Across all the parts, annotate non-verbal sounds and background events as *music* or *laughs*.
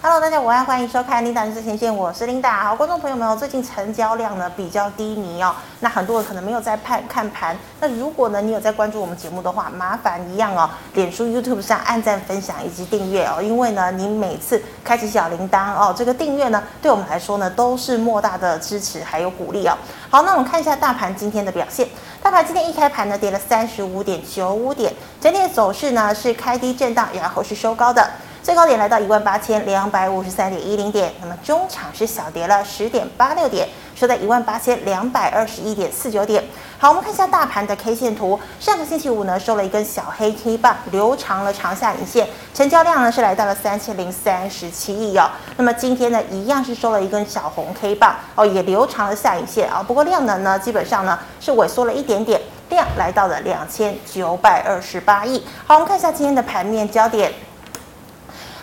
Hello，大家午安，欢迎收看《琳达的最前线》，我是琳达。好，观众朋友们，最近成交量呢比较低迷哦，那很多人可能没有在看看盘。那如果呢你有在关注我们节目的话，麻烦一样哦，脸书、YouTube 上按赞、分享以及订阅哦，因为呢你每次开启小铃铛哦，这个订阅呢对我们来说呢都是莫大的支持还有鼓励哦。好，那我们看一下大盘今天的表现。大盘今天一开盘呢跌了三十五点九五点，整体的走势呢是开低震荡，然后是收高的。最高点来到一万八千两百五十三点一零点，那么中场是小跌了十点八六点，收在一万八千两百二十一点四九点。好，我们看一下大盘的 K 线图。上个星期五呢收了一根小黑 K 棒，留长了长下影线，成交量呢是来到了三千零三十七亿哦。那么今天呢一样是收了一根小红 K 棒哦，也留长了下影线啊。不过量能呢基本上呢是萎缩了一点点，量来到了两千九百二十八亿。好，我们看一下今天的盘面焦点。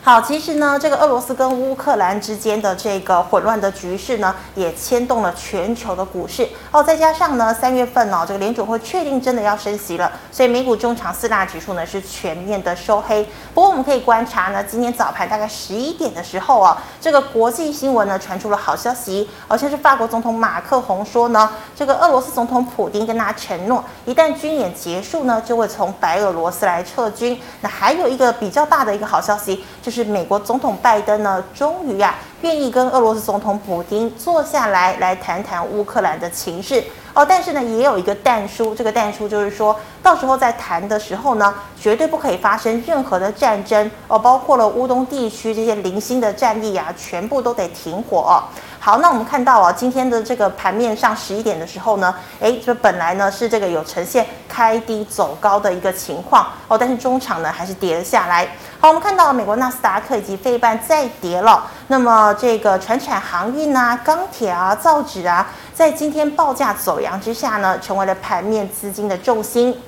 好，其实呢，这个俄罗斯跟乌克兰之间的这个混乱的局势呢，也牵动了全球的股市哦。再加上呢，三月份呢、哦，这个联准会确定真的要升息了，所以美股中长四大指数呢是全面的收黑。不过我们可以观察呢，今天早盘大概十一点的时候啊，这个国际新闻呢传出了好消息，而且是法国总统马克宏说呢，这个俄罗斯总统普丁跟他承诺，一旦军演结束呢，就会从白俄罗斯来撤军。那还有一个比较大的一个好消息就是。是美国总统拜登呢，终于、啊、愿意跟俄罗斯总统普京坐下来来谈谈乌克兰的情势哦，但是呢也有一个但书，这个但书就是说到时候在谈的时候呢，绝对不可以发生任何的战争哦，包括了乌东地区这些零星的战役啊，全部都得停火。好，那我们看到啊，今天的这个盘面上十一点的时候呢，诶，这本来呢是这个有呈现开低走高的一个情况哦，但是中场呢还是跌了下来。好，我们看到美国纳斯达克以及费半再跌了，那么这个传产航运啊、钢铁啊、造纸啊，在今天报价走扬之下呢，成为了盘面资金的重心。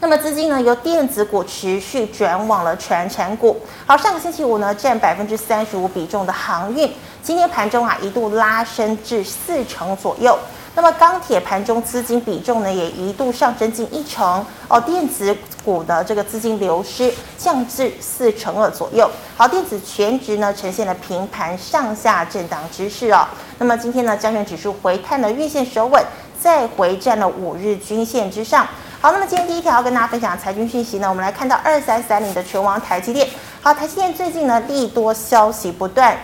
那么资金呢，由电子股持续转往了传产股。好，上个星期五呢，占百分之三十五比重的航运，今天盘中啊一度拉升至四成左右。那么钢铁盘中资金比重呢，也一度上升近一成。哦，电子股的这个资金流失降至四成二左右。好，电子全值呢呈现了平盘上下震荡之势哦。那么今天呢，加权指数回探了月线首稳，再回站了五日均线之上。好，那么今天第一条要跟大家分享财经讯息呢，我们来看到二三三零的权王台积电。好，台积电最近呢利多消息不断。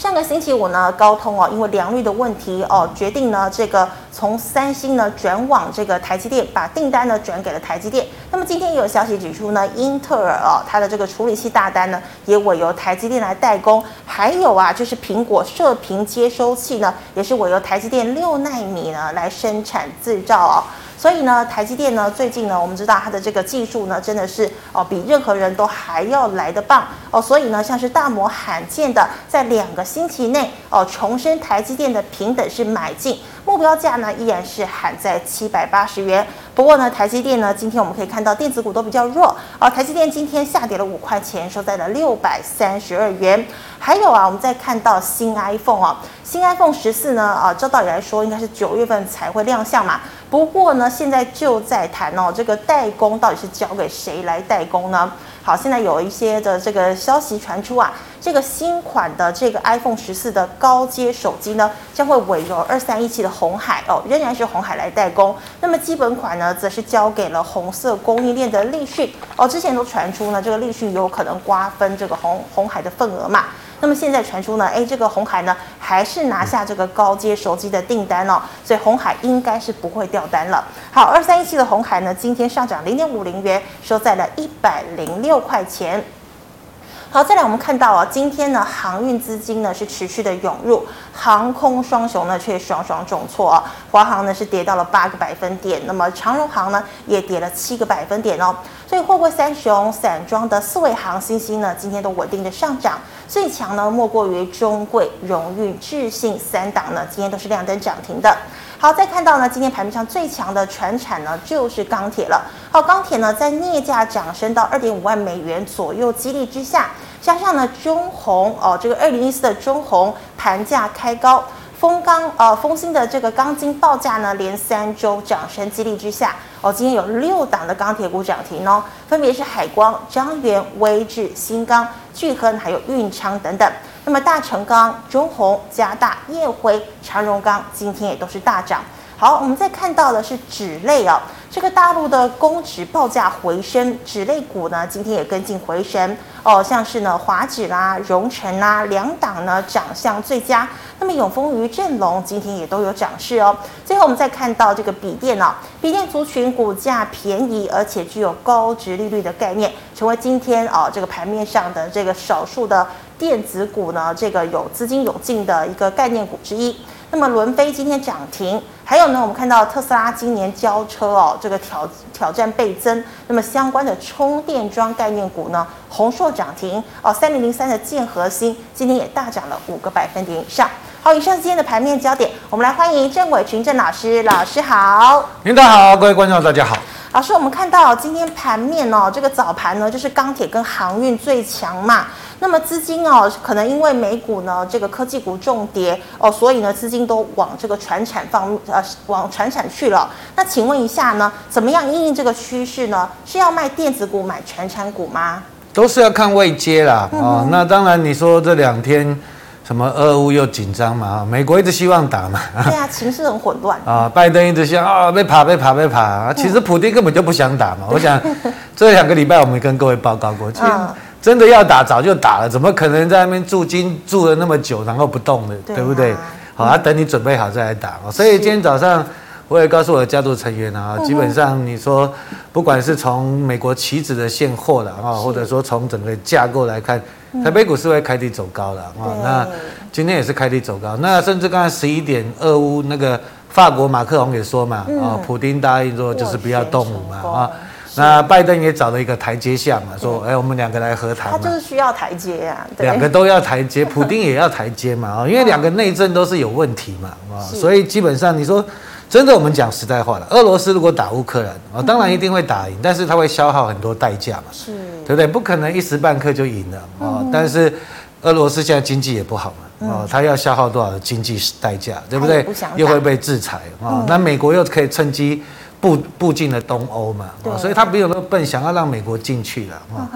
上个星期五呢，高通哦，因为良率的问题哦，决定呢这个从三星呢转往这个台积电，把订单呢转给了台积电。那么今天也有消息指出呢，英特尔哦，它的这个处理器大单呢也委由台积电来代工。还有啊，就是苹果射频接收器呢，也是委由台积电六纳米呢来生产制造哦。所以呢，台积电呢，最近呢，我们知道它的这个技术呢，真的是哦，比任何人都还要来得棒哦。所以呢，像是大摩罕见的在两个星期内哦，重申台积电的平等式买进目标价呢，依然是喊在七百八十元。不过呢，台积电呢，今天我们可以看到电子股都比较弱哦。台积电今天下跌了五块钱，收在了六百三十二元。还有啊，我们再看到新 iPhone 啊，新 iPhone 十四呢，啊，照道理来说应该是九月份才会亮相嘛。不过呢，现在就在谈哦，这个代工到底是交给谁来代工呢？好，现在有一些的这个消息传出啊，这个新款的这个 iPhone 十四的高阶手机呢，将会委由二三一七的红海哦，仍然是红海来代工。那么基本款呢，则是交给了红色供应链的立讯哦。之前都传出呢，这个立讯有可能瓜分这个红红海的份额嘛。那么现在传出呢，哎，这个红海呢还是拿下这个高阶手机的订单哦，所以红海应该是不会掉单了。好，二三一七的红海呢，今天上涨零点五零元，收在了一百零六块钱。好，再来我们看到啊，今天呢，航运资金呢是持续的涌入，航空双雄呢却双双重挫啊。华航呢是跌到了八个百分点，那么长荣航呢也跌了七个百分点哦。所以货柜三雄散装的四位航、新星呢今天都稳定的上涨，最强呢莫过于中贵、荣运、智信三档呢今天都是亮灯涨停的。好，再看到呢，今天盘面上最强的船产呢，就是钢铁了。好，钢铁呢，在镍价涨升到二点五万美元左右激励之下，加上呢中红哦，这个二零一四的中红盘价开高，风钢呃风兴的这个钢筋报价呢，连三周涨升激励之下，哦，今天有六档的钢铁股涨停哦，分别是海光、张元、威智、新钢、聚亨，还有运昌等等。那么大成钢、中红、加大、业辉、长荣钢今天也都是大涨。好，我们再看到的是纸类哦，这个大陆的公纸报价回升，纸类股呢今天也跟进回升哦，像是呢华纸啦、荣成啦两档呢涨相最佳。那么永丰余、正隆今天也都有涨势哦。最后我们再看到这个笔电哦，笔电族群股价便宜，而且具有高殖利率的概念，成为今天哦这个盘面上的这个少数的电子股呢，这个有资金涌进的一个概念股之一。那么伦飞今天涨停，还有呢，我们看到特斯拉今年交车哦，这个挑挑战倍增。那么相关的充电桩概念股呢，宏硕涨停哦，三零零三的建和兴今天也大涨了五个百分点以上。好，以上是今天的盘面焦点，我们来欢迎郑伟群郑老师，老师好。领导好，各位观众大家好。老师，我们看到今天盘面哦，这个早盘呢就是钢铁跟航运最强嘛。那么资金哦，可能因为美股呢这个科技股重跌哦，所以呢资金都往这个船产方呃往船产去了。那请问一下呢，怎么样应应这个趋势呢？是要卖电子股买船产股吗？都是要看位阶啦。嗯、哦。那当然你说这两天什么俄乌又紧张嘛，美国一直希望打嘛。对啊，*laughs* 情势很混乱。啊，拜登一直想啊，被爬被爬被爬。其实普京根本就不想打嘛。嗯、我想 *laughs* 这两个礼拜我们跟各位报告过，其实、嗯。真的要打早就打了，怎么可能在那边驻军住了那么久然后不动呢？对，啊、对不对？好，啊，等你准备好再来打。所以今天早上我也告诉我的家族成员啊，基本上你说不管是从美国棋子的现货了啊，或者说从整个架构来看，台北股市会开低走高的啊。那今天也是开低走高。那甚至刚才十一点，俄乌那个法国马克龙也说嘛，啊，普丁答应说就是不要动武嘛啊。那拜登也找了一个台阶下嘛，说，哎，我们两个来和谈。他就是需要台阶啊，两个都要台阶，普丁也要台阶嘛，啊，*laughs* 因为两个内政都是有问题嘛，啊，所以基本上你说，真的我们讲实在话了，俄罗斯如果打乌克兰，啊，当然一定会打赢，但是他会消耗很多代价嘛，是，对不对？不可能一时半刻就赢了啊，但是俄罗斯现在经济也不好嘛，啊，他要消耗多少的经济代价，对不对？又会被制裁啊，那美国又可以趁机。步步进了东欧嘛，所以他没有那么笨，想要让美国进去了啊。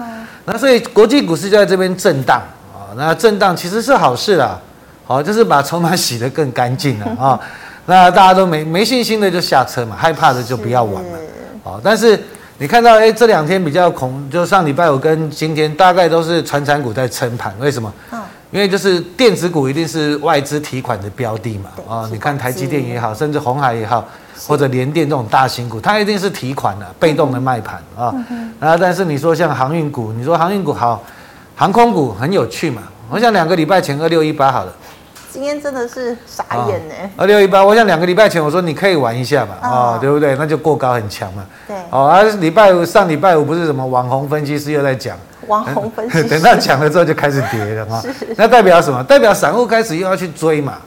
那所以国际股市就在这边震荡啊，那震荡其实是好事啦，好，就是把筹码洗得更干净了啊。*laughs* 那大家都没没信心的就下车嘛，害怕的就不要玩嘛。好，但是你看到哎，这两天比较恐，就上礼拜五跟今天大概都是传产股在撑盘，为什么？因为就是电子股一定是外资提款的标的嘛啊，你看台积电也好，甚至红海也好。或者联电这种大型股，它一定是提款的，被动的卖盘啊。啊，但是你说像航运股，你说航运股好，航空股很有趣嘛。我想两个礼拜前二六一八好了，今天真的是傻眼呢。二六一八，我想两个礼拜前我说你可以玩一下嘛，啊，对不对？那就过高很强嘛。对。哦，啊，礼拜五上礼拜五不是什么网红分析师又在讲，网红分析师，*laughs* 等到讲了之后就开始跌了嘛。*laughs* 那代表什么？代表散户开始又要去追嘛。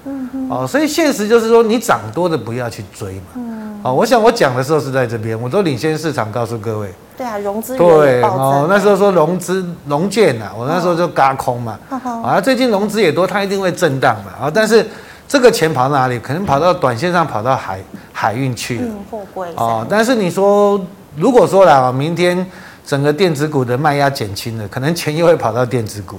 哦，所以现实就是说，你涨多的不要去追嘛。嗯。哦，我想我讲的时候是在这边，我都领先市场告诉各位。对啊，融资对哦，那时候说融资融券呐，我那时候就嘎空嘛。啊，最近融资也多，它一定会震荡嘛。啊，但是这个钱跑到哪里？可能跑到短线上，跑到海海运去了。嗯，货柜。哦，但是你说，如果说啦，明天整个电子股的卖压减轻了，可能钱又会跑到电子股。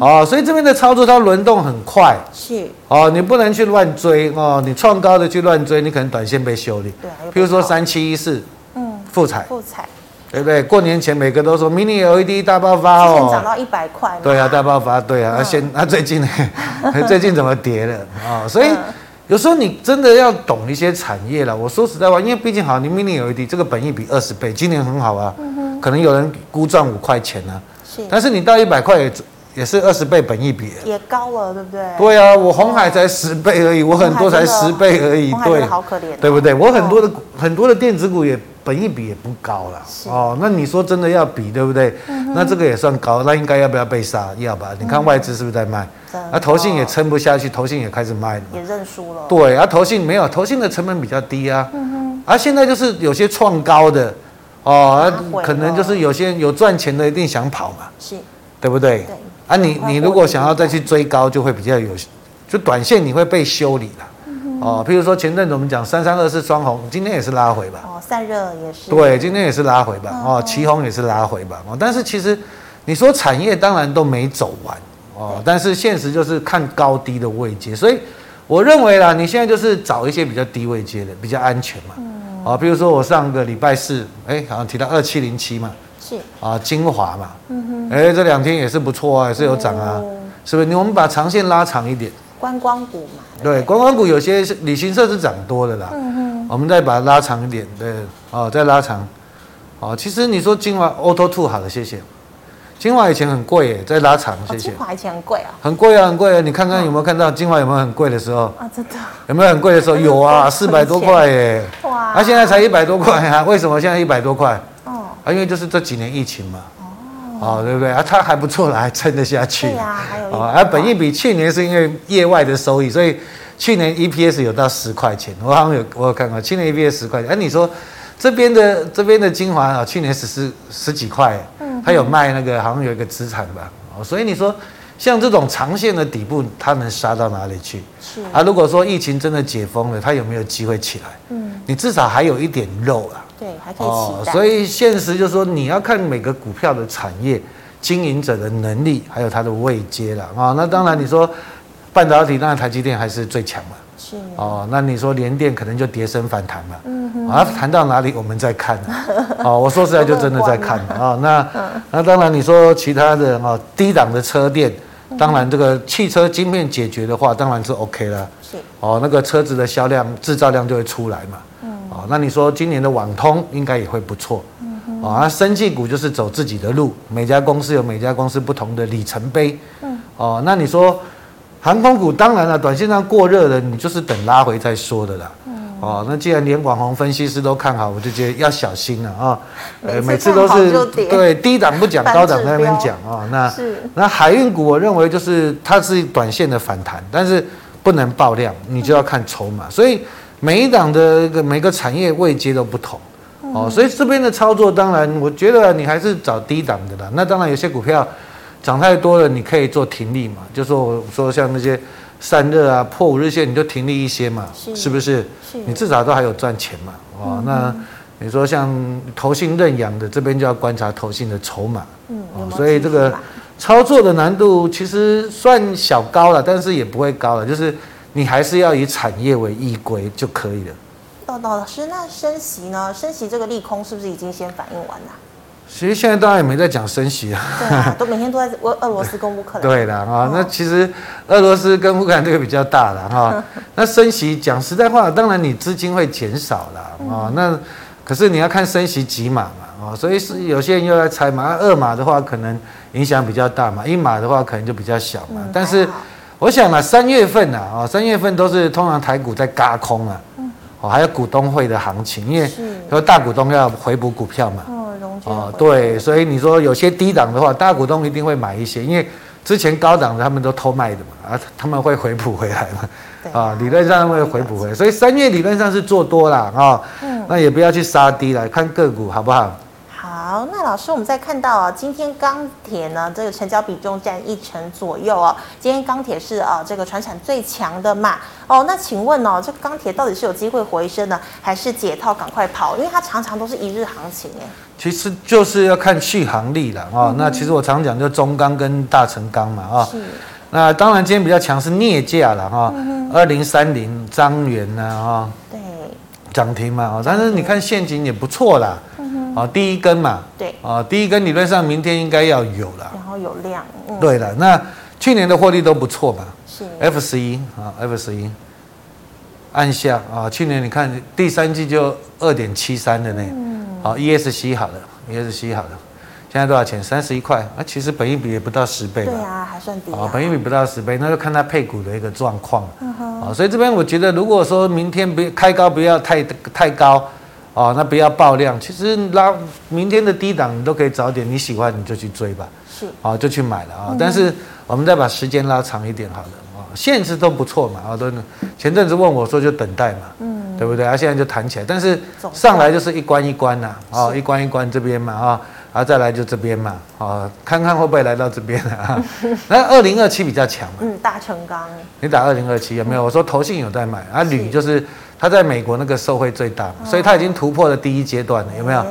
哦，所以这边的操作它轮动很快，是哦，你不能去乱追哦，你创高的去乱追，你可能短线被修理。对，比如说三七一四，嗯，富彩，富彩，对不对？过年前每个都说 Mini LED 大爆发哦，涨到一百块。对啊，大爆发，对啊，现那最近呢？*laughs* 最近怎么跌了啊？所以有时候你真的要懂一些产业了。我说实在话，因为毕竟好，你 Mini LED 这个本益比二十倍，今年很好啊，可能有人估赚五块钱呢，是，但是你到一百块也。也是二十倍本一比，也高了，对不对？对啊，我红海才十倍而已，我很多才十倍而已，对，好可怜，对不对？我很多的很多的电子股也本一比也不高了，哦，那你说真的要比，对不对？那这个也算高，那应该要不要被杀？要吧？你看外资是不是在卖？啊，投信也撑不下去，投信也开始卖了，也认输了。对啊，投信没有，投信的成本比较低啊，嗯啊，现在就是有些创高的，哦，可能就是有些有赚钱的一定想跑嘛，是，对不对？对。啊你，你你如果想要再去追高，就会比较有，就短线你会被修理了。哦，譬如说前阵子我们讲三三二四双红，今天也是拉回吧。哦，散热也是。对，今天也是拉回吧，哦，旗红也是拉回吧，哦，但是其实你说产业当然都没走完，哦，但是现实就是看高低的位阶，所以我认为啦，你现在就是找一些比较低位阶的，比较安全嘛，哦，譬如说我上个礼拜四，哎，好像提到二七零七嘛，是啊，精华嘛，嗯哼，哎，这两天也是不错啊，也是有涨啊，是不是？你我们把长线拉长一点。观光股嘛，对，观光股有些是旅行社是涨多的啦。嗯哼，我们再把它拉长一点，对，哦，再拉长，哦，其实你说精华 Auto Two 好了，谢谢。精华以前很贵耶，再拉长，谢谢。精华以前很贵啊。很贵啊，很贵啊！你看看有没有看到精华有没有很贵的时候？啊，真的。有没有很贵的时候？有啊，四百多块耶。哇。那现在才一百多块啊？为什么现在一百多块？哦。啊，因为就是这几年疫情嘛。哦，对不对啊？它还不错了，还撑得下去。对呀，还有。哦，而本益比去年是因为业外的收益，所以去年 EPS 有到十块钱。我好像有我有看过，去年 EPS 十块钱。哎，你说这边的这边的精华啊，去年十十十几块。嗯。它有卖那个，好像有一个资产吧。哦，所以你说像这种长线的底部，它能杀到哪里去？是。啊，如果说疫情真的解封了，它有没有机会起来？嗯。你至少还有一点肉啊。对，还可以期待。所以现实就是说，你要看每个股票的产业经营者的能力，还有它的位阶了啊。那当然，你说半导体，当然台积电还是最强嘛。是。哦，那你说联电可能就跌升反弹嘛。嗯哼。啊，谈到哪里我们再看。*laughs* 哦，我说实在就真的在看啊。那那当然，你说其他的啊，低档的车电，当然这个汽车晶片解决的话，当然是 OK 了。是。哦，那个车子的销量、制造量就会出来嘛。哦，那你说今年的网通应该也会不错，嗯哼，哦，那生技股就是走自己的路，每家公司有每家公司不同的里程碑，嗯，哦，那你说航空股当然了，短线上过热的，你就是等拉回再说的啦，嗯，哦，那既然连网红分析师都看好，我就觉得要小心了啊，*laughs* 呃，每次都是对低档不讲，*laughs* 高档在那边讲啊，那是。那海运股，我认为就是它是短线的反弹，但是不能爆量，你就要看筹码，所以。每一档的个每个产业位阶都不同，哦，所以这边的操作，当然我觉得你还是找低档的啦。那当然有些股票涨太多了，你可以做停利嘛，就说我说像那些散热啊破五日线，你就停利一些嘛，是，是不是？是。你至少都还有赚钱嘛，哦，那你说像投信认养的这边就要观察投信的筹码，嗯，哦所以这个操作的难度其实算小高了，但是也不会高了，就是。你还是要以产业为依归就可以了。哦，老师，那升息呢？升息这个利空是不是已经先反应完了？其实现在当然也没在讲升息啊。对啊，*laughs* 都每天都在俄俄罗斯跟乌克兰。对的啊，那其实俄罗斯跟乌克兰这个比较大了哈。那升息讲实在话，当然你资金会减少了啊。那可是你要看升息几码嘛啊，所以是有些人又在猜嘛。二码的话可能影响比较大嘛，一码的话可能就比较小嘛。但是。我想啊，三月份啊，啊，三月份都是通常台股在轧空啊，哦，还有股东会的行情，因为说大股东要回补股票嘛，哦，对，所以你说有些低档的话，大股东一定会买一些，因为之前高档的他们都偷卖的嘛，啊，他们会回补回来嘛，啊，理论上会回补回来，所以三月理论上是做多啦啊，那也不要去杀低了，看个股好不好？好，那老师，我们再看到啊，今天钢铁呢，这个成交比重占一成左右哦。今天钢铁是啊，这个船产最强的嘛。哦，那请问哦，这钢铁到底是有机会回升呢，还是解套赶快跑？因为它常常都是一日行情哎。其实就是要看续航力了啊、哦。那其实我常讲，就中钢跟大成钢嘛啊。是。那当然，今天比较强是镍价了哈，二零三零张元呐啊。对。涨停嘛啊，但是你看现金也不错啦。啊，第一根嘛，对，啊，第一根理论上明天应该要有了，然后有量，嗯、对了，那去年的获利都不错嘛，是。F 十一啊，F 十一，按下啊，去年你看第三季就二点七三的那，嗯，好，ESC 好了，ESC 好了，现在多少钱？三十一块，啊，其实本益比也不到十倍，对啊，还算低啊，本益比不到十倍，那就看它配股的一个状况，嗯哼，啊，所以这边我觉得，如果说明天不开高，不要太太高。哦，那不要爆量。其实拉明天的低档，你都可以早点，你喜欢你就去追吧。是，哦，就去买了啊。但是我们再把时间拉长一点，好了啊，现实都不错嘛啊，都前阵子问我说就等待嘛，嗯，对不对啊？现在就弹起来，但是上来就是一关一关呐，啊，一关一关这边嘛啊，啊，再来就这边嘛，啊，看看会不会来到这边啊？*laughs* 那二零二七比较强嘛，嗯，大成钢，你打二零二七有没有？我说投信有在买。啊，铝就是它在美国那个受惠最大嘛，所以它已经突破了第一阶段了，有没有？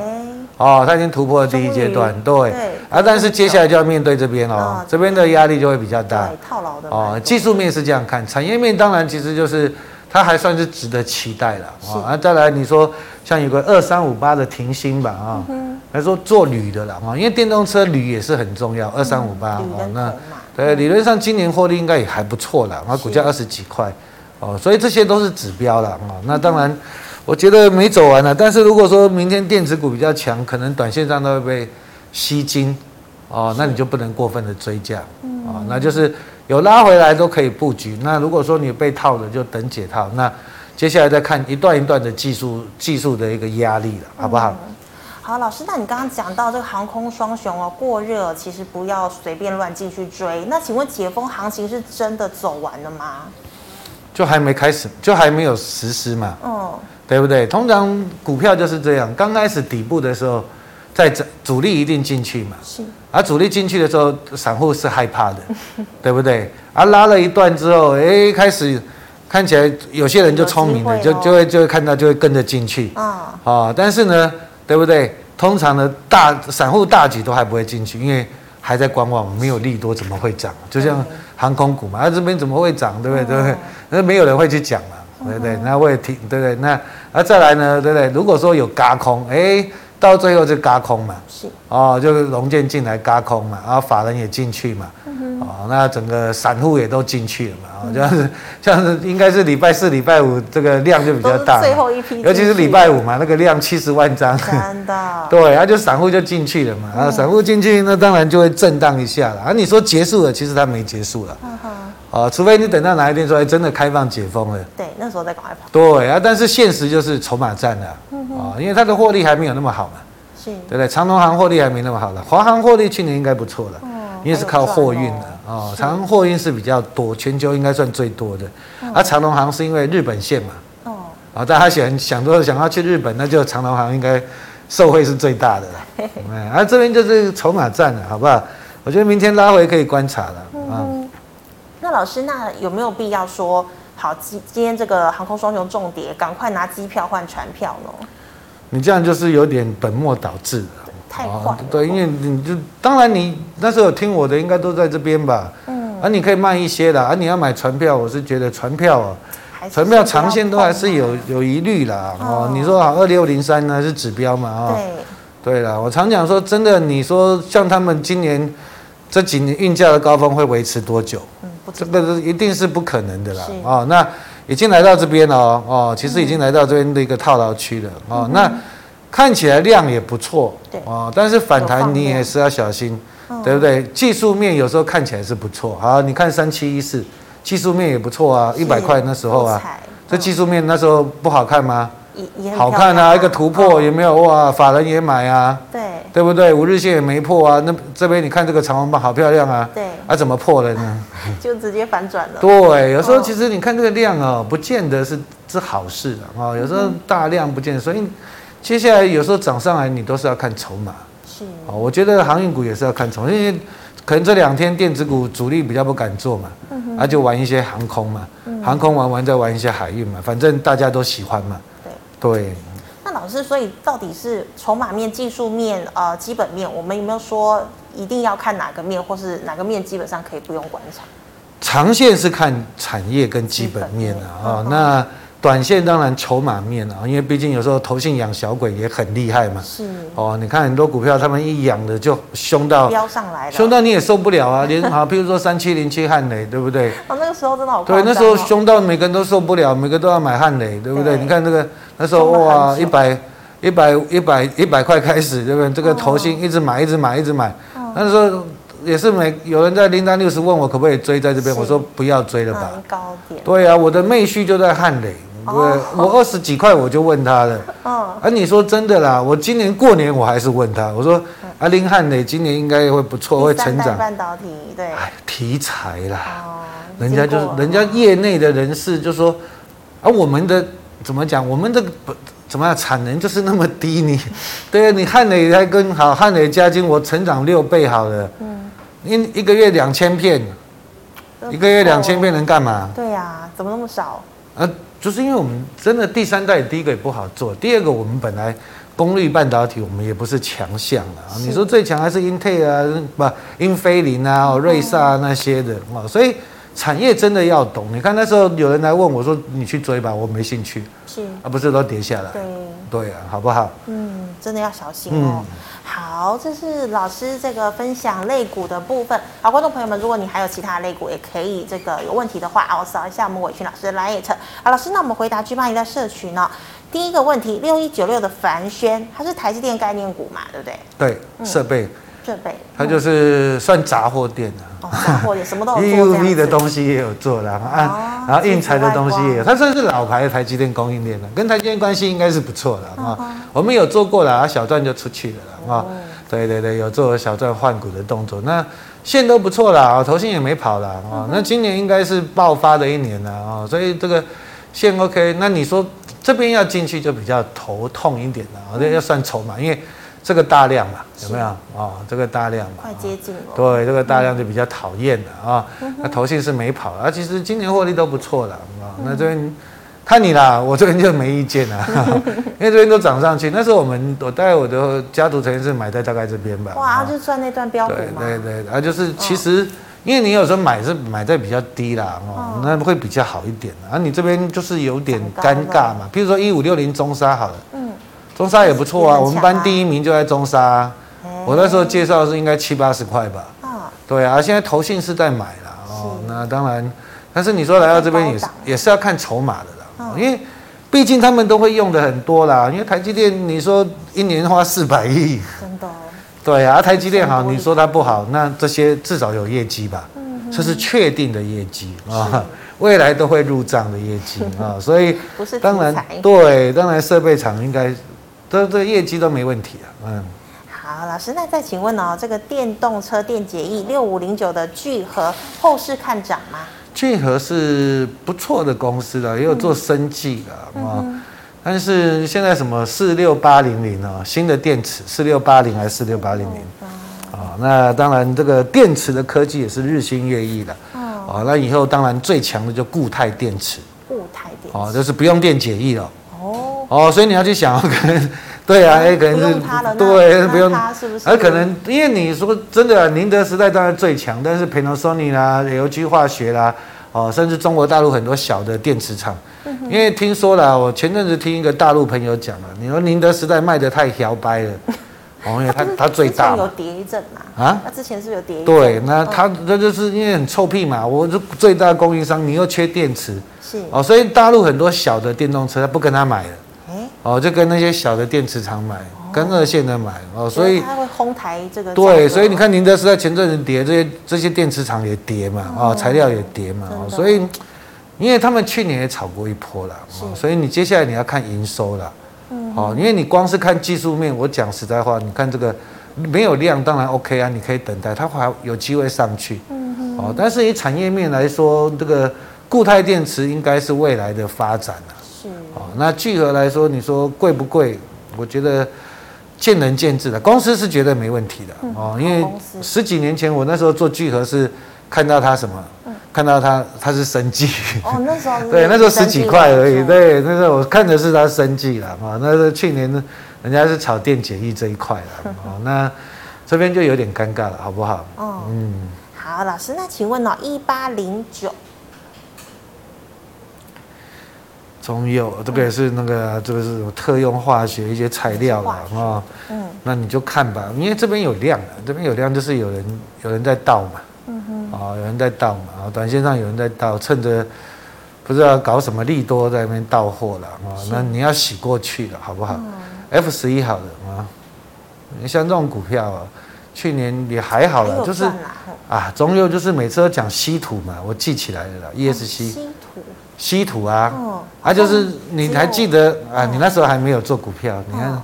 哦，它已经突破了第一阶段，对，啊，但是接下来就要面对这边哦，这边的压力就会比较大，套牢的哦，技术面是这样看，产业面当然其实就是。它还算是值得期待了。啊！啊，再来你说像有个二三五八的停薪吧啊，来说做铝的了啊，因为电动车铝也是很重要，二三五八哦，那对理论上今年获利应该也还不错了，啊，股价二十几块哦，所以这些都是指标了啊。那当然，我觉得没走完了，但是如果说明天电子股比较强，可能短线上都会被吸金哦，那你就不能过分的追价哦，那就是。有拉回来都可以布局。那如果说你被套的，就等解套。那接下来再看一段一段的技术技术的一个压力了，好不好？嗯、好，老师，那你刚刚讲到这个航空双雄哦，过热，其实不要随便乱进去追。那请问解封行情是真的走完了吗？就还没开始，就还没有实施嘛。嗯，对不对？通常股票就是这样，刚开始底部的时候。在主主力一定进去嘛？是。而主力进去的时候，散户是害怕的，对不对？啊拉了一段之后，哎，开始看起来有些人就聪明了，就就会就会看到就会跟着进去。啊。啊，但是呢，对不对？通常的大散户大举都还不会进去，因为还在观望，没有利多怎么会涨？就像航空股嘛，啊这边怎么会涨？对不对？对不对？那没有人会去讲嘛，对不对？那我也听，对不对？那啊再来呢，对不对？如果说有嘎空，哎。到最后就嘎空嘛，是哦，就是融券进来嘎空嘛，然后法人也进去嘛，哦，那整个散户也都进去了嘛，哦，这样子，这样子应该是礼拜四、礼拜五这个量就比较大，最后一批，尤其是礼拜五嘛，那个量七十万张，真的，*laughs* 对，然后就散户就进去了嘛，然后散户进去，那当然就会震荡一下了，啊，你说结束了，其实它没结束了。嗯哦，除非你等到哪一天说，哎，真的开放解封了，对，那时候再赶快跑。对啊，但是现实就是筹码战了，啊、嗯哦，因为它的获利还没有那么好嘛，是，对不对？长荣航获利还没那么好了，华航获利去年应该不错了，嗯，因为是靠货运的，哦，长荣货运是比较多，全球应该算最多的，嗯、啊，长荣航是因为日本线嘛，哦，啊，大家想想说想要去日本，那就长荣航应该受惠是最大的了，哎 *laughs* 嘿，啊，这边就是筹码战了，好不好？我觉得明天拉回可以观察了，啊、嗯。那老师，那有没有必要说好今今天这个航空双雄重跌，赶快拿机票换船票呢？你这样就是有点本末倒置了，太快了。对，因为你就当然你那时候听我的，应该都在这边吧？嗯。啊，你可以慢一些的啊，你要买船票，我是觉得船票啊，船票长线都还是有有疑虑啦。哦，你说啊二六零三呢是指标嘛？啊，对。对了，我常讲说真的，你说像他们今年这几年运价的高峰会维持多久？这个是一定是不可能的啦，是哦，那已经来到这边了哦，哦，其实已经来到这边的一个套牢区了，嗯、哦，那看起来量也不错，对，哦，但是反弹你也是要小心，对不对？技术面有时候看起来是不错，好，你看三七一四，技术面也不错啊，一百块那时候啊，这技术面那时候不好看吗？好看啊，一个突破有没有哇？法人也买啊，对，对不对？五日线也没破啊，那这边你看这个长红棒好漂亮啊，对，啊怎么破了呢？*laughs* 就直接反转了。对，有时候其实你看这个量哦，不见得是是好事啊，有时候大量不见得，所以接下来有时候涨上来你都是要看筹码。是，哦，我觉得航运股也是要看筹码，因为可能这两天电子股主力比较不敢做嘛，嗯啊就玩一些航空嘛，航空玩完再玩一些海运嘛，反正大家都喜欢嘛。对，那老师，所以到底是筹码面、技术面、呃，基本面，我们有没有说一定要看哪个面，或是哪个面基本上可以不用观察？长线是看产业跟基本面啊，啊、哦，那。短线当然筹码面啊，因为毕竟有时候投信养小鬼也很厉害嘛。是哦，你看很多股票，他们一养的就凶到飙上来了，凶到你也受不了啊。*laughs* 连好，譬如说三七零七汉磊，对不对？哦，那个时候真的好。对，那时候凶到每个人都受不了，每个都要买汉磊，对不对？对你看这个那时候哇，一百一百一百一百块开始，对不对？这个投信一直买，一直买，一直买。哦、那时候也是每有人在零单六十问我可不可以追在这边，我说不要追了吧。高点。对啊，我的妹婿就在汉磊。对，我二十几块我就问他了。哦。啊，你说真的啦，我今年过年我还是问他，我说阿林汉磊今年应该会不错，会成长。半导体对。哎，题材啦。哦。人家就是人家业内的人士就说，啊，我们的怎么讲？我们的怎么样？产能就是那么低，你对啊你汉磊还跟好，汉磊嘉金我成长六倍好了，嗯，一一个月两千片，一个月两千片能干嘛？对呀、啊，怎么那么少？啊，就是因为我们真的第三代第一个也不好做，第二个我们本来功率半导体我们也不是强项啊。你说最强还是英特尔啊，不，英飞凌啊，瑞萨啊那些的啊，所以。产业真的要懂，你看那时候有人来问我说：“你去追吧，我没兴趣。”是啊，不是都跌下来？对对啊，好不好？嗯，真的要小心哦。嗯、好，这是老师这个分享肋骨的部分。好，观众朋友们，如果你还有其他肋骨，也可以这个有问题的话，我扫一下我们伟群老师的 LINE。好，老师，那我们回答 G 八一在社群呢。第一个问题，六一九六的凡轩，它是台积电概念股嘛？对不对？对，设备。嗯设备，它就是算杂货店的。哦，杂货店什么都有做。*laughs* EUV 的东西也有做了啊，哦、然后印材的东西也有。它算是老牌的台积电供应链了，跟台积电关系应该是不错的啊。哦、我们有做过了啊，小赚就出去了啊。哦、对对对，有做小赚换股的动作，那线都不错了啊，投信也没跑了啊。哦、那今年应该是爆发的一年了啊，所以这个线 OK。那你说这边要进去就比较头痛一点了啊，这要算筹码，因为。这个大量嘛，有没有啊、哦？这个大量嘛，快接近了。对，这个大量就比较讨厌了啊。嗯、那投信是没跑，啊，其实今年获利都不错的啊。嗯、那这边看你啦，我这边就没意见了，嗯、*laughs* 因为这边都涨上去。那时候我们我带我的家族成员是买在大概这边吧。哇，就赚那段标股嘛。对对对，啊，就是其实、哦、因为你有时候买是买在比较低啦，哦，那会比较好一点。啊，你这边就是有点尴尬嘛。比如说一五六零中沙好了。中沙也不错啊，我们班第一名就在中沙。我那时候介绍是应该七八十块吧。对啊，现在投信是在买了哦。那当然，但是你说来到这边也是也是要看筹码的啦，因为毕竟他们都会用的很多啦。因为台积电，你说一年花四百亿，真的。对啊，台积电好，你说它不好，那这些至少有业绩吧？这是确定的业绩啊，未来都会入账的业绩啊。所以 *laughs* 当然对，当然设备厂应该。这这业绩都没问题啊，嗯。好，老师，那再请问哦，这个电动车电解液六五零九的聚合后市看涨吗？聚合是不错的公司的，也有做生技的啊。嗯嗯、但是现在什么四六八零零哦，新的电池四六八零还是四六八零零？啊，那当然这个电池的科技也是日新月异的。哦。啊，那以后当然最强的就固态电池。固态电池。哦，就是不用电解液了。哦，所以你要去想，*laughs* 可能对啊，哎，可能是对，不用，而可能因为你说真的，宁德时代当然最强，但是 Panasonic 啦、LG 化学啦，哦，甚至中国大陆很多小的电池厂，因为听说了，我前阵子听一个大陆朋友讲了，你说宁德时代卖的太摇掰了，*laughs* 哦，因为它它最大有跌一阵嘛，啊，那之前是有跌一阵，对，那它那就是因为很臭屁嘛，我是最大供应商，你又缺电池，是，哦，所以大陆很多小的电动车他不跟他买了。哦，就跟那些小的电池厂买，跟二线的买哦，所以它会哄抬这个。对，所以你看宁德时代前阵子跌，这些这些电池厂也跌嘛，哦，材料也跌嘛，哦，所以因为他们去年也炒过一波了，哦，所以你接下来你要看营收了，哦，因为你光是看技术面，我讲实在话，你看这个没有量，当然 OK 啊，你可以等待它还有机会上去，嗯哦，但是以产业面来说，这个固态电池应该是未来的发展了。是哦，那聚合来说，你说贵不贵？我觉得见仁见智的。公司是绝对没问题的哦，因为十几年前我那时候做聚合是看到它什么，看到它它是生计哦，那时候 *laughs* 对那时候十几块而已，对那时候我看的是它生计了啊。那是去年人家是炒电解液这一块了 *laughs* 哦，那这边就有点尴尬了，好不好？嗯，好，老师，那请问哦，一八零九。中釉这个也是那个，这个是特用化学一些材料了啊。嗯，那你就看吧，因为这边有量，这边有量就是有人有人在倒嘛。嗯哼。啊，有人在倒嘛，啊，短线上有人在倒，趁着不知道搞什么利多在那边倒货了啊。那你要洗过去了，好不好？F 十一好的啊，你像这种股票啊，去年也还好了，就是啊，中佑就是每次都讲稀土嘛，我记起来了啦，ESC。稀土啊，啊，就是你还记得啊？你那时候还没有做股票，你看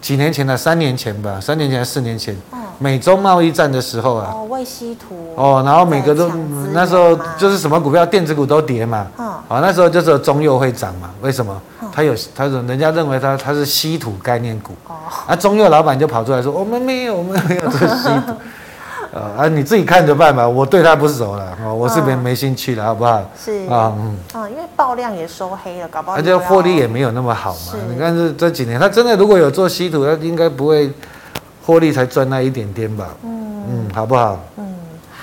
几年前的，三年前吧，三年前、四年前，美中贸易战的时候啊，哦，为稀土哦，然后每个都那时候就是什么股票，电子股都跌嘛，啊，那时候就是中佑会涨嘛？为什么？他有，他说人家认为他他是稀土概念股。哦。啊，中佑老板就跑出来说：“我们没有，我们没有做稀土。*laughs* ”啊，你自己看着办吧。我对他不熟了，哦，我是没没兴趣了，好不好？是啊，嗯。啊，因为爆量也收黑了，搞不好。而且获利也没有那么好嘛。你看这这几年，他真的如果有做稀土，他应该不会获利才赚那一点点吧？嗯嗯，好不好？嗯，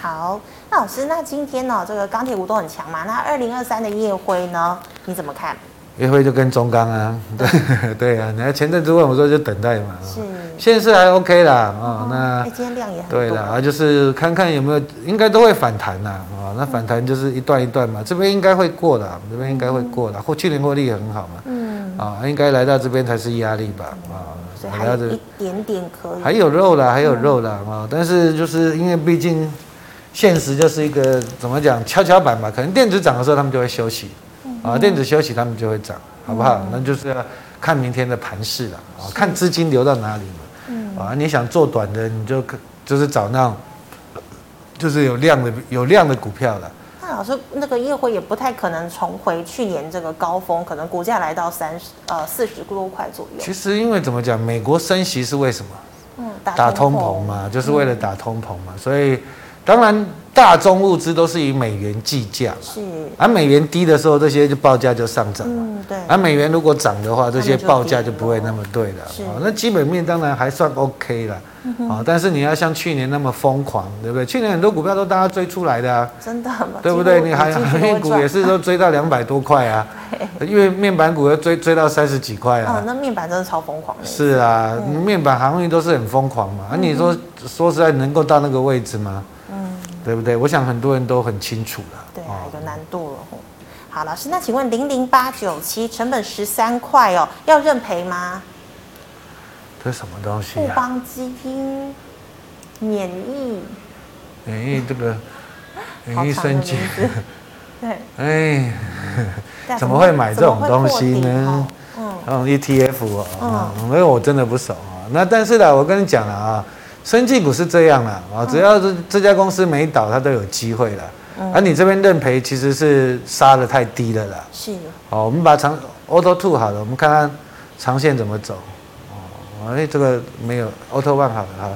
好。那老师，那今天呢，这个钢铁股都很强嘛？那二零二三的夜辉呢，你怎么看？烨辉就跟中钢啊，*laughs* 对对啊，你看前阵子问我说就等待嘛，是，现在是还 OK 啦，啊、哦，那今天量也很对啦，啊，就是看看有没有，应该都会反弹啦，啊、哦，那反弹就是一段一段嘛，这边应该会过的，这边应该会过的，或去年获利也很好嘛，嗯，啊，应该来到这边才是压力吧，啊，还有一点点可以，还有肉啦，还有肉啦，啊，但是就是因为毕竟。现实就是一个怎么讲跷跷板嘛，可能电子涨的时候他们就会休息，啊，电子休息他们就会涨，好不好？那就是要看明天的盘势了，啊，看资金流到哪里嘛，啊，你想做短的你就就是找那种，就是有量的有量的股票了。那老师那个夜辉也不太可能重回去年这个高峰，可能股价来到三十呃四十多块左右。其实因为怎么讲，美国升息是为什么？嗯，打通膨嘛，就是为了打通膨嘛，所以。当然，大宗物资都是以美元计价，是。而美元低的时候，这些就报价就上涨了。嗯，对。而美元如果涨的话，这些报价就不会那么对了。是。那基本面当然还算 OK 了。啊，但是你要像去年那么疯狂，对不对？去年很多股票都大家追出来的啊。真的吗？对不对？你还航运股也是都追到两百多块啊。因为面板股要追追到三十几块啊。那面板真的超疯狂的。是啊，面板航运都是很疯狂嘛。啊，你说说实在能够到那个位置吗？对不对？我想很多人都很清楚了。对，有难度了。好，老师，那请问零零八九七成本十三块哦，要认赔吗？这什么东西？富邦基金免疫。免疫这个 *laughs* 免疫升级。对。*laughs* 哎，怎么会买这种东西呢？嗯。嗯，ETF 啊，因为我真的不熟啊。那但是呢，我跟你讲了啊。生技股是这样啦，啊，只要是这家公司没倒，它都有机会了。而你这边认赔其实是杀得太低了啦。是。哦，我们把长 Auto Two 好了，我们看看长线怎么走。哦，哎，这个没有 Auto One 好了哈。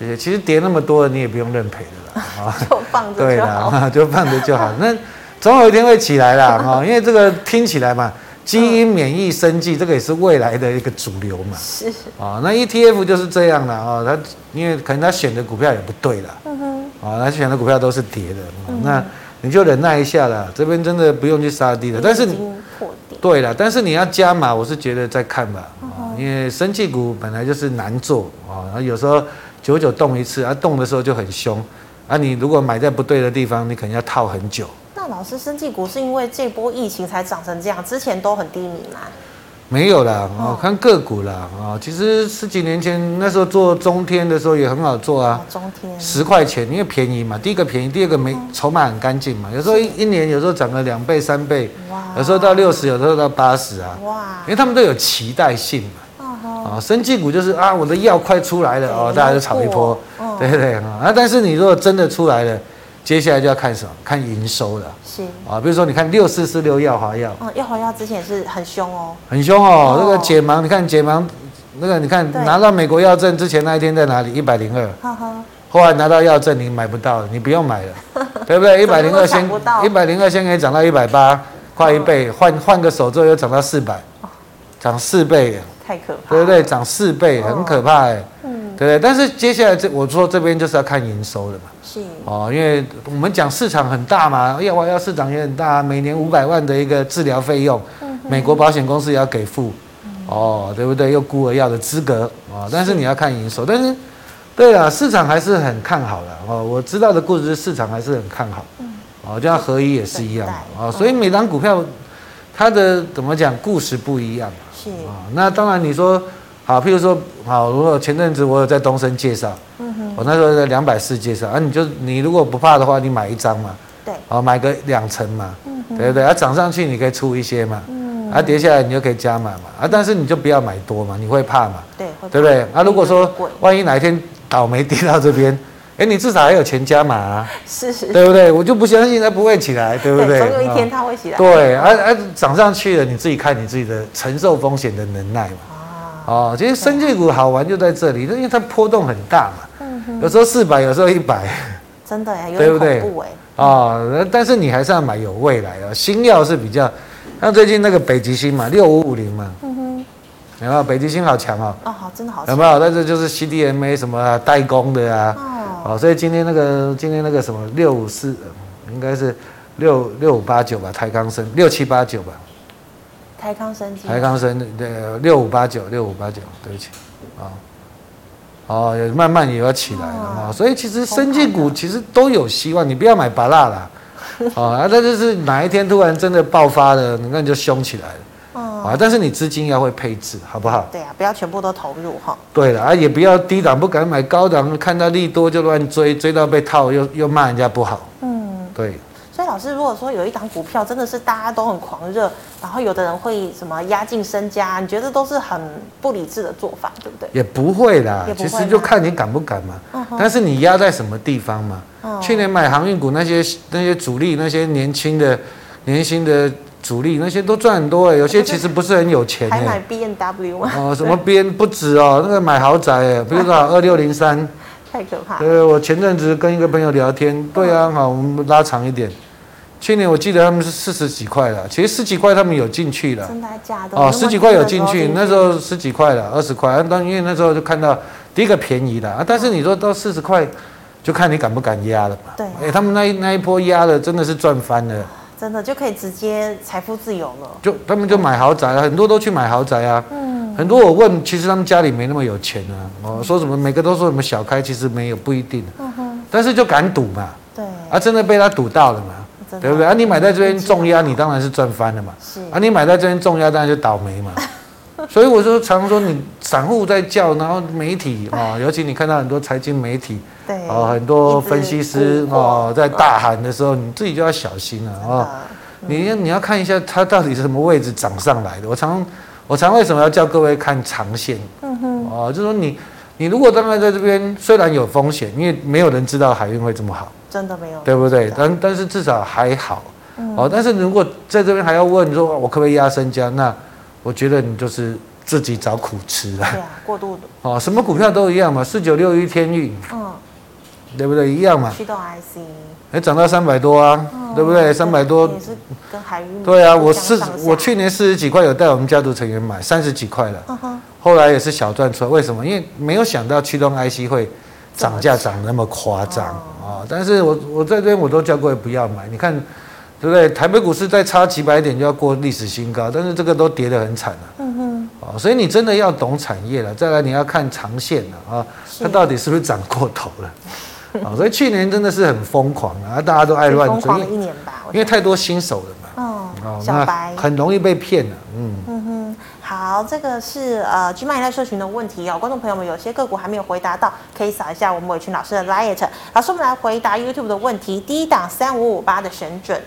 这些。其实跌那么多，你也不用认赔的啦。啊，*laughs* 就放着就好。对啦，就放着就好。那总有一天会起来啦，哈，因为这个听起来嘛。基因免疫生技，这个也是未来的一个主流嘛。是。啊，那 ETF 就是这样的啊，它因为可能他选的股票也不对了。嗯哼。啊，他选的股票都是跌的，那你就忍耐一下啦。这边真的不用去杀低了，但是你对了，但是你要加码，我是觉得再看吧。啊，因为生技股本来就是难做啊，有时候久久动一次，啊，动的时候就很凶，啊，你如果买在不对的地方，你可能要套很久。老师，生技股是因为这波疫情才涨成这样，之前都很低迷吗？没有啦，哦，看个股啦，啊，其实十几年前那时候做中天的时候也很好做啊，中天十块钱，因为便宜嘛，第一个便宜，第二个没筹码很干净嘛，有时候一一年有时候涨了两倍三倍，哇，有时候到六十，有时候到八十啊，哇，因为他们都有期待性嘛，啊，生技股就是啊，我的药快出来了哦，大家就炒一波，对对啊，但是你如果真的出来了。接下来就要看什么？看营收了。是啊，比如说你看六四四六耀华药。嗯，耀华药之前也是很凶哦。很凶哦，那个解盲，你看解盲，那个你看拿到美国药证之前那一天在哪里？一百零二。后来拿到药证你买不到了，你不用买了，*laughs* 对不对？一百零二先一百零二先可以涨到一百八，快一倍。换换个手之后又涨到四百，涨四倍。太可怕。对不对？涨四倍，很可怕哎。嗯。对不对？但是接下来这我说这边就是要看营收了嘛。哦，因为我们讲市场很大嘛，药华药市场也很大，每年五百万的一个治疗费用，美国保险公司也要给付，哦，对不对？又孤儿药的资格啊，但是你要看营收，但是，对啊，市场还是很看好的哦。我知道的故事是市场还是很看好，哦，就像合一也是一样啊，所以每档股票它的怎么讲故事不一样是啊，那当然你说。好，譬如说，好，如果前阵子我有在东升介绍，嗯哼，我那时候在两百四介绍，啊，你就你如果不怕的话，你买一张嘛，对，好，买个两成嘛，嗯哼，对不对？啊，涨上去你可以出一些嘛，嗯，啊，跌下来你就可以加码嘛，啊，但是你就不要买多嘛，你会怕嘛，对，对不对？啊，如果说万一哪一天倒霉跌到这边，哎，你至少还有钱加码啊，是是，对不对？我就不相信它不会起来，对不对？总有一天它会起来。对，啊啊，涨上去了，你自己看你自己的承受风险的能耐嘛。哦，其实生技股好玩就在这里，因为它波动很大嘛，有时候四百，有时候一百，真的呀，有点恐怖哎。哦，但是你还是要买有未来的新药是比较，像最近那个北极星嘛，六五五零嘛。有没有北极星好强哦？哦，好，真的好强。有没有？但是就是 CDMA 什么代工的啊？哦，所以今天那个今天那个什么六五四，应该是六六五八九吧？台康生六七八九吧？台康生台康生对六五八九六五八九，对不起啊。哦，也慢慢也要起来了啊。所以其实生技股其实都有希望，你不要买芭乐啦。*laughs* 啊，那就是哪一天突然真的爆发了，你看就凶起来了。啊！但是你资金要会配置，好不好？对啊，不要全部都投入哈。对了啊，也不要低档不敢买，高档看到利多就乱追，追到被套又又骂人家不好。嗯，对。所以老师，如果说有一档股票真的是大家都很狂热，然后有的人会什么压进身家，你觉得都是很不理智的做法，对不对？也不会啦，其实就看你敢不敢嘛。嗯、但是你压在什么地方嘛？嗯、去年买航运股那些那些主力那些年轻的年轻的。主力那些都赚很多哎，有些其实不是很有钱哎。还买 B N W 吗？哦，什么 B N 不止哦，那个买豪宅哎，比如说 *laughs* 二六零三，太可怕。对，我前阵子跟一个朋友聊天，对啊，好，我们拉长一点。去年我记得他们是四十几块了，其实十几块他们有进去了。真的假的？哦，十几块有进去，那时候十几块了，二十块。当因为那时候就看到第一个便宜的啊，但是你说到四十块，就看你敢不敢压了嘛。对。哎，他们那一那一波压的真的是赚翻了。真的就可以直接财富自由了，就他们就买豪宅啊，很多都去买豪宅啊。嗯，很多我问，其实他们家里没那么有钱啊。哦，说什么每个都说什么小开，其实没有不一定。嗯哼。但是就敢赌嘛。对。啊，真的被他赌到了嘛？对不对？啊，你买在这边重压，你当然是赚翻了嘛。是。啊，你买在这边重压，当然就倒霉嘛。*laughs* 所以我说，常说你散户在叫，然后媒体啊，*laughs* 尤其你看到很多财经媒体。对哦，很多分析师哦，在大喊的时候，你自己就要小心了哦。你你要看一下它到底是什么位置涨上来的。我常我常为什么要叫各位看长线？嗯哼，哦，就是说你你如果当然在这边虽然有风险，因为没有人知道海运会这么好，真的没有，对不对？但但是至少还好。哦，但是如果在这边还要问说，我可不可以压身家？那我觉得你就是自己找苦吃了。对啊，过度的。哦，什么股票都一样嘛，四九六一天运。嗯。对不对？一样嘛。驱动 IC，哎，涨到三百多啊，哦、对不对？三百多也是跟海运。对啊，我四我去年四十几块有带我们家族成员买三十几块了，嗯、哼后来也是小赚出来。为什么？因为没有想到驱动 IC 会涨价涨那么夸张啊！哦、但是我我在这边我都叫各位不要买，你看，对不对？台北股市再差几百点就要过历史新高，但是这个都跌得很惨了。嗯哼。哦，所以你真的要懂产业了，再来你要看长线了啊，它到底是不是涨过头了？啊，所以去年真的是很疯狂啊，大家都爱乱追，一年吧，因为太多新手了嘛。哦，小白很容易被骗了。嗯嗯哼，好，这个是呃 GMoney 赖社群的问题哦，观众朋友们有些个股还没有回答到，可以扫一下我们伟群老师的 Light。老师，我们来回答 YouTube 的问题，第一档三五五八的神准，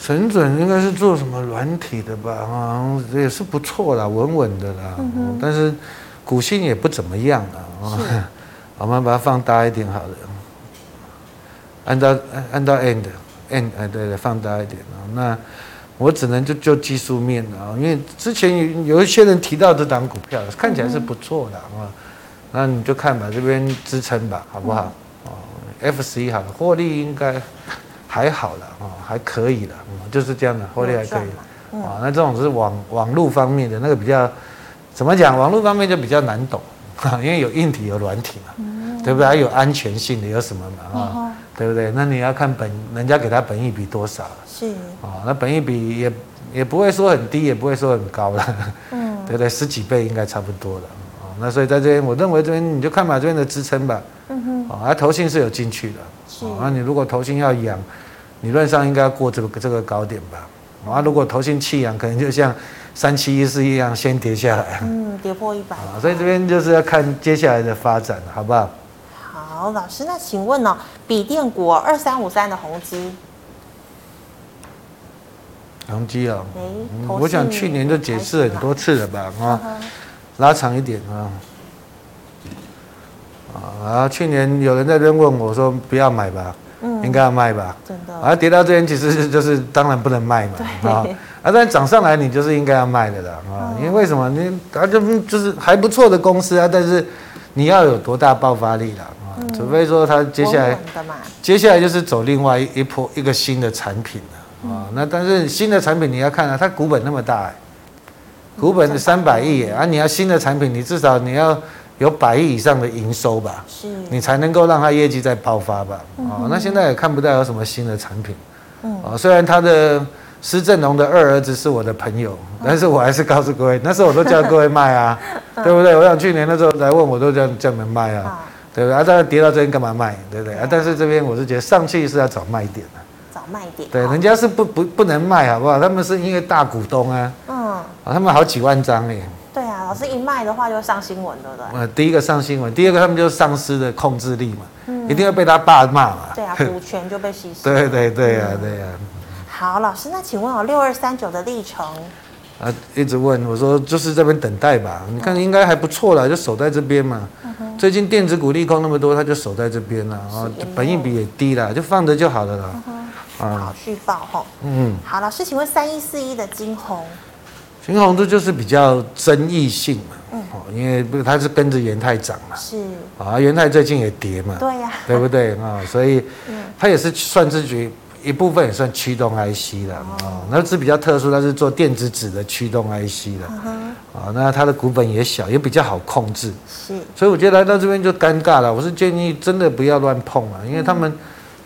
神准应该是做什么软体的吧？啊，也是不错啦，稳稳的啦。嗯，但是股性也不怎么样啊。是。*laughs* 我们把它放大一点好了，按照按照 end end 哎对对，放大一点啊。那我只能就就技术面啊，因为之前有有一些人提到这档股票，看起来是不错的啊。那你就看吧，这边支撑吧，好不好？哦，F 十一好了，获利应该还好了啊，还可以了，就是这样的，获利还可以。啊，那这种是网网络方面的那个比较怎么讲？网络方面就比较难懂。*laughs* 因为有硬体有软体嘛，嗯、对不对？还有安全性的有什么嘛？啊、嗯，对不对？那你要看本人家给他本益比多少？是啊，那本益比也也不会说很低，也不会说很高了，嗯，*laughs* 对不对？十几倍应该差不多了啊。那所以在这边，我认为这边你就看吧，这边的支撑吧。嗯哼，啊，投信是有进去的。是，那你如果投信要养，理论上应该要过这个这个高点吧？啊，如果投信弃养，可能就像。三七一四一样，先跌下来。嗯，跌破一百。*laughs* 所以这边就是要看接下来的发展，好不好？好，老师，那请问呢、哦，笔电股二三五三的宏碁，宏基啊，嗯、我想去年就解释很多次了吧？啊，拉长一点啊，啊，啊，去年有人在这边问我说不要买吧，嗯，应该要卖吧，真的，啊，跌到这边其实就是当然不能卖嘛，啊，啊，但涨上来你就是应该要卖的啦，啊，因为为什么？你啊就就是还不错的公司啊，但是你要有多大爆发力啦，啊，除非说它接下来接下来就是走另外一波一个新的产品了，啊，那但是新的产品你要看啊，它股本那么大，股本三百亿啊，你要新的产品，你至少你要。有百亿以上的营收吧，是，你才能够让它业绩再爆发吧。哦，那现在也看不到有什么新的产品。嗯，哦，虽然他的施正荣的二儿子是我的朋友，但是我还是告诉各位，那时候我都叫各位卖啊，*laughs* 对不对？我想去年那时候来问我都叫叫你们卖啊，对不对？啊，当然跌到这边干嘛卖，对不对？啊，但是这边我是觉得上去是要找卖点的，找卖点。对，人家是不不不能卖，好不好？他们是因为大股东啊，嗯，啊，他们好几万张哎。对啊，老师一卖的话就上新闻，对不对？呃，第一个上新闻，第二个他们就丧失了控制力嘛，嗯、一定要被他爸骂嘛。对啊，*laughs* 股权就被稀释。对对对呀、啊，对呀、啊。好，老师，那请问我，六二三九的历程啊，一直问我说，就是这边等待吧？你看应该还不错了，就守在这边嘛。嗯、最近电子股利空那么多，他就守在这边了啊，本益比也低了，就放着就好了啦。嗯、好续报哈。嗯。好，老师，请问三一四一的晶宏。金红这就是比较争议性嘛，哦、嗯，因为不是它是跟着元太涨嘛，是啊，元太最近也跌嘛，对呀、啊，对不对啊？*laughs* 所以它也是算自己一部分也算驱动 IC 的啊，哦、那是比较特殊，它是做电子纸的驱动 IC 的，啊、嗯，那它的股本也小，也比较好控制，是，所以我觉得来到这边就尴尬了。我是建议真的不要乱碰啊，因为他们。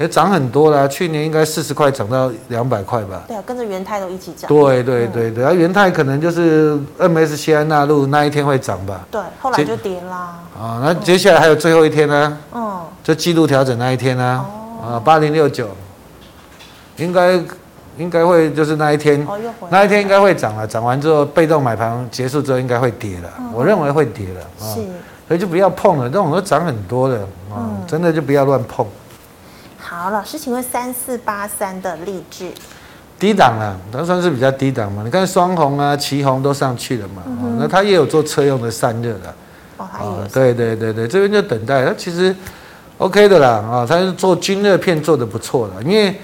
也涨很多了，去年应该四十块涨到两百块吧？对啊，跟着元泰都一起涨。对对对对，而元泰可能就是 MSCI 纳入那一天会涨吧？对，后来就跌啦。啊，那接下来还有最后一天呢？嗯，就季度调整那一天呢？啊，八零六九，应该应该会就是那一天，那一天应该会涨了，涨完之后被动买盘结束之后应该会跌了，我认为会跌了啊，是，所以就不要碰了，这种都涨很多的啊，真的就不要乱碰。好，老师，请问三四八三的立志低档啊，它算是比较低档嘛？你看双红啊、奇红都上去了嘛？那它也有做车用的散热的。哦，它也有。对对对对，这边就等待它，其实 OK 的啦啊，它是做均热片做的不错的，因为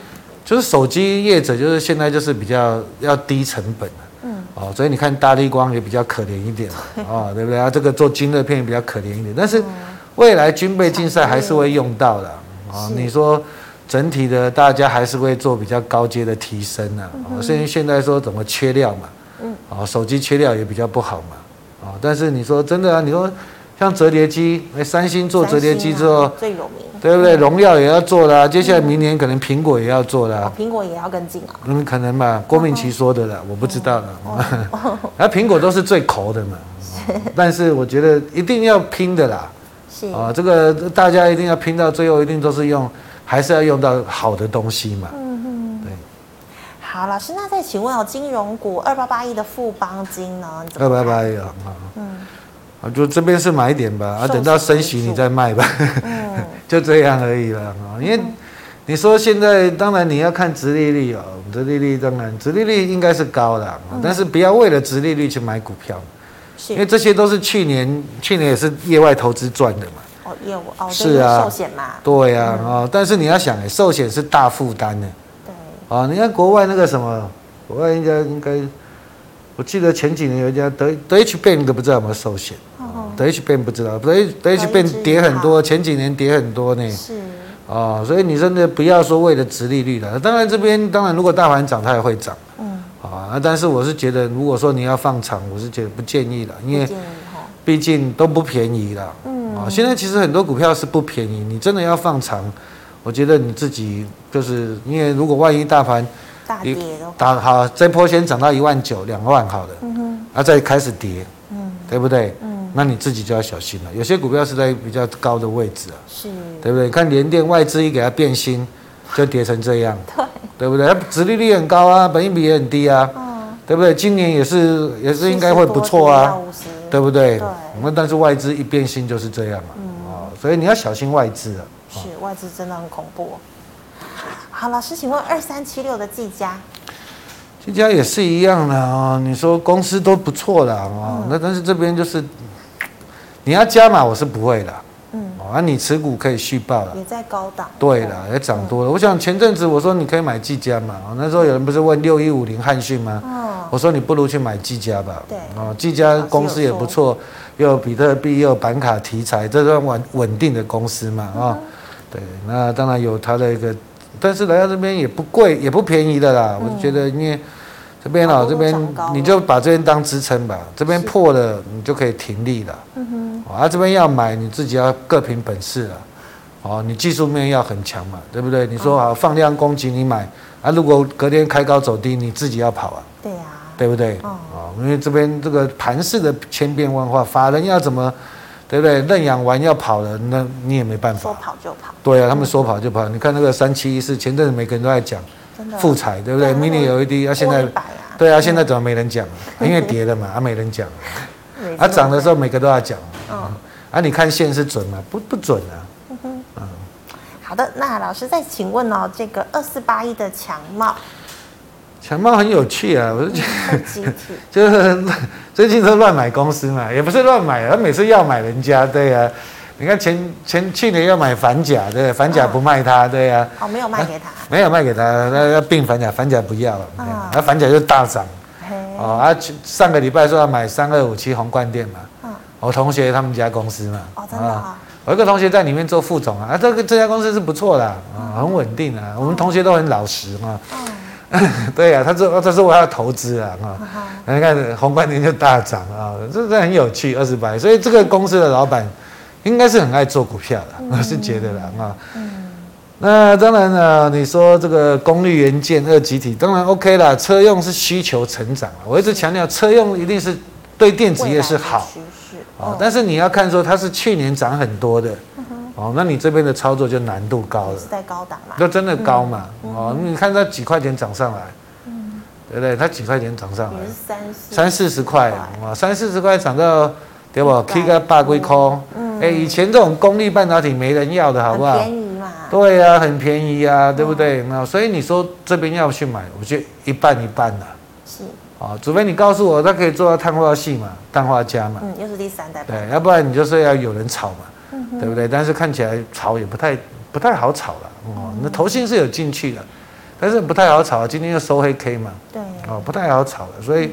就是手机业者就是现在就是比较要低成本嗯。哦，所以你看大力光也比较可怜一点 *laughs* 啊，对不对啊？这个做均热片也比较可怜一点，但是未来军备竞赛还是会用到的。啊，你说整体的大家还是会做比较高阶的提升呢？啊，甚至现在说怎么缺料嘛？嗯，啊，手机缺料也比较不好嘛？啊，但是你说真的啊，你说像折叠机，哎，三星做折叠机之后最有名，对不对？荣耀也要做啦，接下来明年可能苹果也要做啦。苹果也要跟进啊？嗯，可能吧，郭明奇说的啦，我不知道了。*laughs* 而苹果都是最抠的嘛，但是我觉得一定要拼的啦。是啊，这个大家一定要拼到最后，一定都是用，还是要用到好的东西嘛。嗯哼，对。好，老师，那再请问哦，金融股二八八一的富邦金呢？二八八一啊，嗯，啊，就这边是买点吧，啊，等到升息你再卖吧，嗯，*laughs* 就这样而已了啊。因为你说现在，当然你要看殖利率哦，殖利率当然殖利率应该是高的，但是不要为了殖利率去买股票。因为这些都是去年，去年也是业外投资赚的嘛。哦，业务哦，是啊，寿险嘛。对呀，啊，但是你要想，哎，寿险是大负担的。对。啊，你看国外那个什么，国外应该应该，我记得前几年有一家德德 H Bank 都不知道有没有寿险。哦。德 H Bank 不知道，德德 H Bank 跌很多，前几年跌很多呢。是。啊，所以你真的不要说为了殖利率了，当然这边当然如果大盘涨，它也会涨。嗯啊，但是我是觉得，如果说你要放长，我是觉得不建议了，因为毕竟都不便宜了。嗯，啊，现在其实很多股票是不便宜，你真的要放长，我觉得你自己就是因为如果万一大盘大跌打好这波先涨到一万九两万好了，嗯哼，啊再开始跌，嗯，对不对？嗯，那你自己就要小心了。有些股票是在比较高的位置啊，是，对不对？看联电外资一给它变心，就跌成这样。*laughs* 对。对不对？它殖利率很高啊，本益比也很低啊，嗯、对不对？今年也是也是应该会不错啊，对不对？对。那但是外资一变心就是这样嘛，啊、嗯哦，所以你要小心外资啊。是，外资真的很恐怖。好，老师，请问二三七六的技嘉，技嘉也是一样的啊、哦。你说公司都不错的啊，那、嗯、但是这边就是你要加码，我是不会的。嗯。啊，啊，你持股可以续报了，也在高档，对了，也涨多了。我想前阵子我说你可以买技嘉嘛，那时候有人不是问六一五零汉讯吗？我说你不如去买技嘉吧，对，哦，技嘉公司也不错，又有比特币，又有板卡题材，这算稳稳定的公司嘛，啊，对，那当然有它的一个，但是来到这边也不贵，也不便宜的啦，我觉得因为。这边哦，这边你就把这边当支撑吧。这边破了，你就可以停利了。嗯哼。啊，这边要买，你自己要各凭本事了。哦，你技术面要很强嘛，对不对？你说啊，放量攻击你买啊，如果隔天开高走低，你自己要跑啊。对呀。对不对？哦。因为这边这个盘势的千变万化，法人要怎么，对不对？认养完要跑了，那你也没办法。说跑就跑。对啊，他们说跑就跑。你看那个三七一四，前阵子每个人都在讲。富彩对不对？mini LED 啊，现在对啊，现在怎么没人讲？因为跌了嘛，*laughs* 啊没人讲。啊涨的时候每个都要讲。啊你看线是准吗？不不准啊。嗯好的，那老师再请问哦，这个二四八一的强茂，强茂很有趣啊，我就觉得 *laughs* 就是最近都乱买公司嘛，也不是乱买，他每次要买人家，对啊。你看前前去年要买反甲，对，反甲不卖他，对呀。哦，没有卖给他。*laughs* 没有卖给他，那要并反甲，反甲不要了，那反甲就大涨。哦，啊，上个礼拜说要买三二五七宏冠店嘛。我同学他们家公司嘛。哦，真的。我一个同学在里面做副总啊，啊，这个这家公司是不错的，啊，很稳定啊。我们同学都很老实 *laughs* 啊。对呀，他说他说我要投资啊，啊，你看宏观年就大涨啊，这这很有趣，二十八，所以这个公司的老板。应该是很爱做股票的，我是觉得啦啊。嗯。那当然了，你说这个功率元件二极体，当然 OK 啦。车用是需求成长，我一直强调车用一定是对电子业是好。哦。但是你要看说它是去年涨很多的，哦，那你这边的操作就难度高了。是在高档嘛？就真的高嘛？哦，你看它几块钱涨上来，嗯，对不对？它几块钱涨上来？三三四十块啊，三四十块涨到。对不？K 个八龟空，哎，以前这种功率半导体没人要的，好不好？便宜嘛。对呀，很便宜啊，对不对？那所以你说这边要去买，我觉得一半一半的。是。啊，除非你告诉我它可以做到碳化系嘛，氮化镓嘛。嗯，又是第三代。对，要不然你就是要有人炒嘛，对不对？但是看起来炒也不太不太好炒了。哦，那投信是有进去的，但是不太好炒。今天又收黑 K 嘛。对。哦，不太好炒了，所以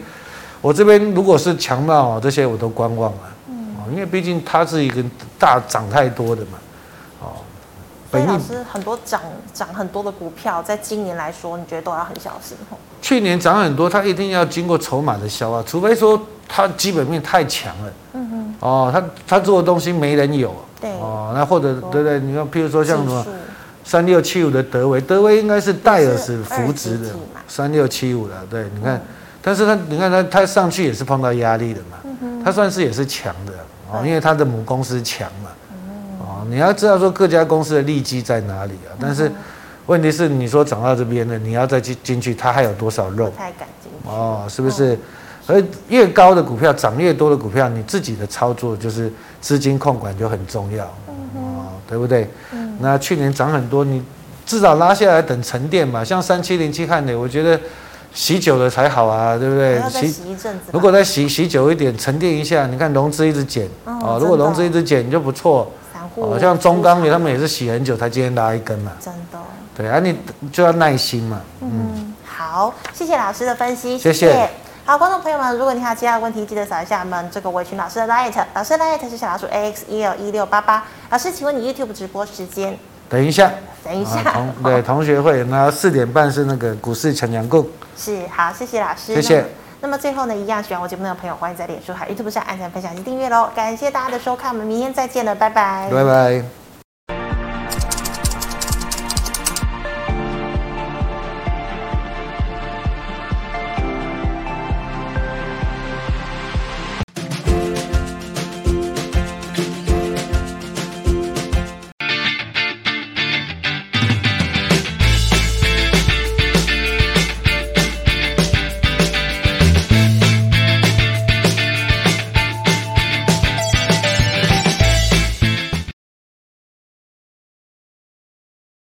我这边如果是强茂这些我都观望了。哦因为毕竟它是一个大涨太多的嘛，哦，所以老师很多涨涨很多的股票，在今年来说，你觉得都要很小心哦。去年涨很多，它一定要经过筹码的消化，除非说它基本面太强了，嗯哼，哦，它它做的东西没人有，对，哦，那或者对对，你看，譬如说像什么三六七五的德微，德微应该是戴尔是扶植的三六七五的，对，你看，但是它你看它它上去也是碰到压力的嘛，它算是也是强的。哦，因为它的母公司强嘛，哦，你要知道说各家公司的利基在哪里啊？但是问题是，你说涨到这边了，你要再去进去，它还有多少肉？太敢进去哦，是不是？而越高的股票涨越多的股票，你自己的操作就是资金控管就很重要，哦，对不对？那去年涨很多，你至少拉下来等沉淀嘛。像三七零七汉磊，我觉得。洗久了才好啊，对不对？洗一阵子。如果再洗洗久一点，沉淀一下，你看融资一直减哦。如果融资一直减，你就不错。哦，像中钢他们也是洗很久才今天拉一根嘛。真的。对啊，你就要耐心嘛。嗯，好，谢谢老师的分析。谢谢。好，观众朋友们，如果你还有其他问题，记得扫一下我们这个维群老师的 light，老师的 light 是小老鼠 A X E L 一六八八。老师，请问你 YouTube 直播时间？等一下。等一下。同对同学会，那四点半是那个股市强强共。是，好，谢谢老师。谢谢。那么最后呢，一样喜欢我节目的朋友，欢迎在脸书还有 YouTube 上按赞、分享及订阅喽。感谢大家的收看，我们明天再见了，拜拜。拜拜。